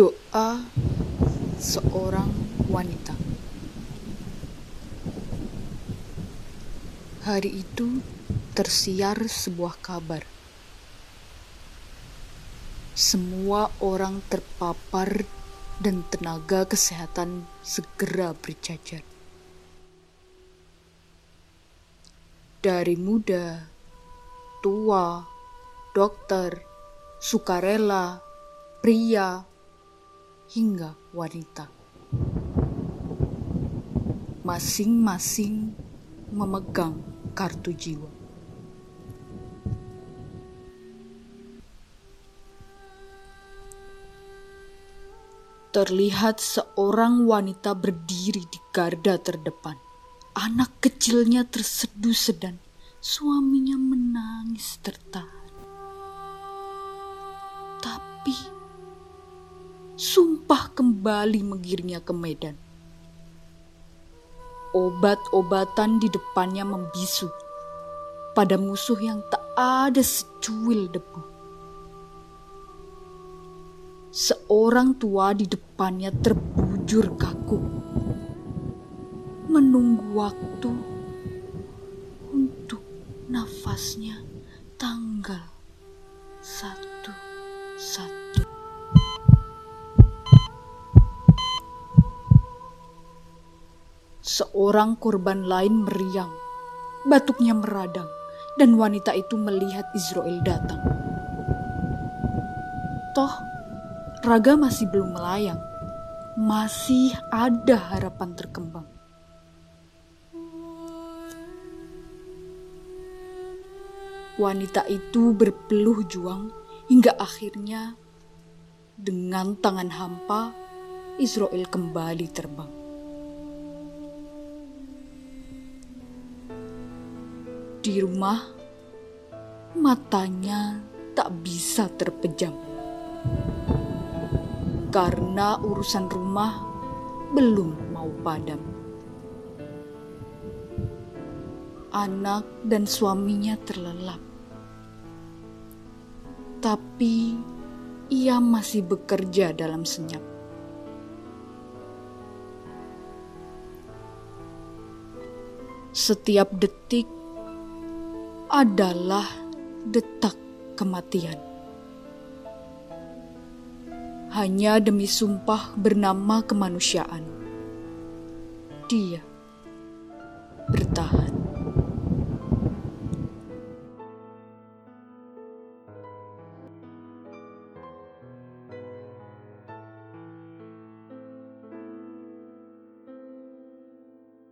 Doa seorang wanita. Hari itu tersiar sebuah kabar. Semua orang terpapar dan tenaga kesehatan segera berjajar. Dari muda, tua, dokter, sukarela, pria, hingga wanita. Masing-masing memegang kartu jiwa. Terlihat seorang wanita berdiri di garda terdepan. Anak kecilnya terseduh sedan. Suaminya menangis tertahan. Tapi sumpah kembali mengiringnya ke medan. Obat-obatan di depannya membisu pada musuh yang tak ada secuil debu. Seorang tua di depannya terbujur kaku, menunggu waktu untuk nafasnya tanggal Seorang korban lain meriang, batuknya meradang, dan wanita itu melihat Israel datang. Toh, raga masih belum melayang, masih ada harapan terkembang. Wanita itu berpeluh juang hingga akhirnya dengan tangan hampa Israel kembali terbang. Di rumah, matanya tak bisa terpejam. Karena urusan rumah belum mau padam. Anak dan suaminya terlelap. Tapi ia masih bekerja dalam senyap. Setiap detik adalah detak kematian. Hanya demi sumpah bernama kemanusiaan, dia bertahan.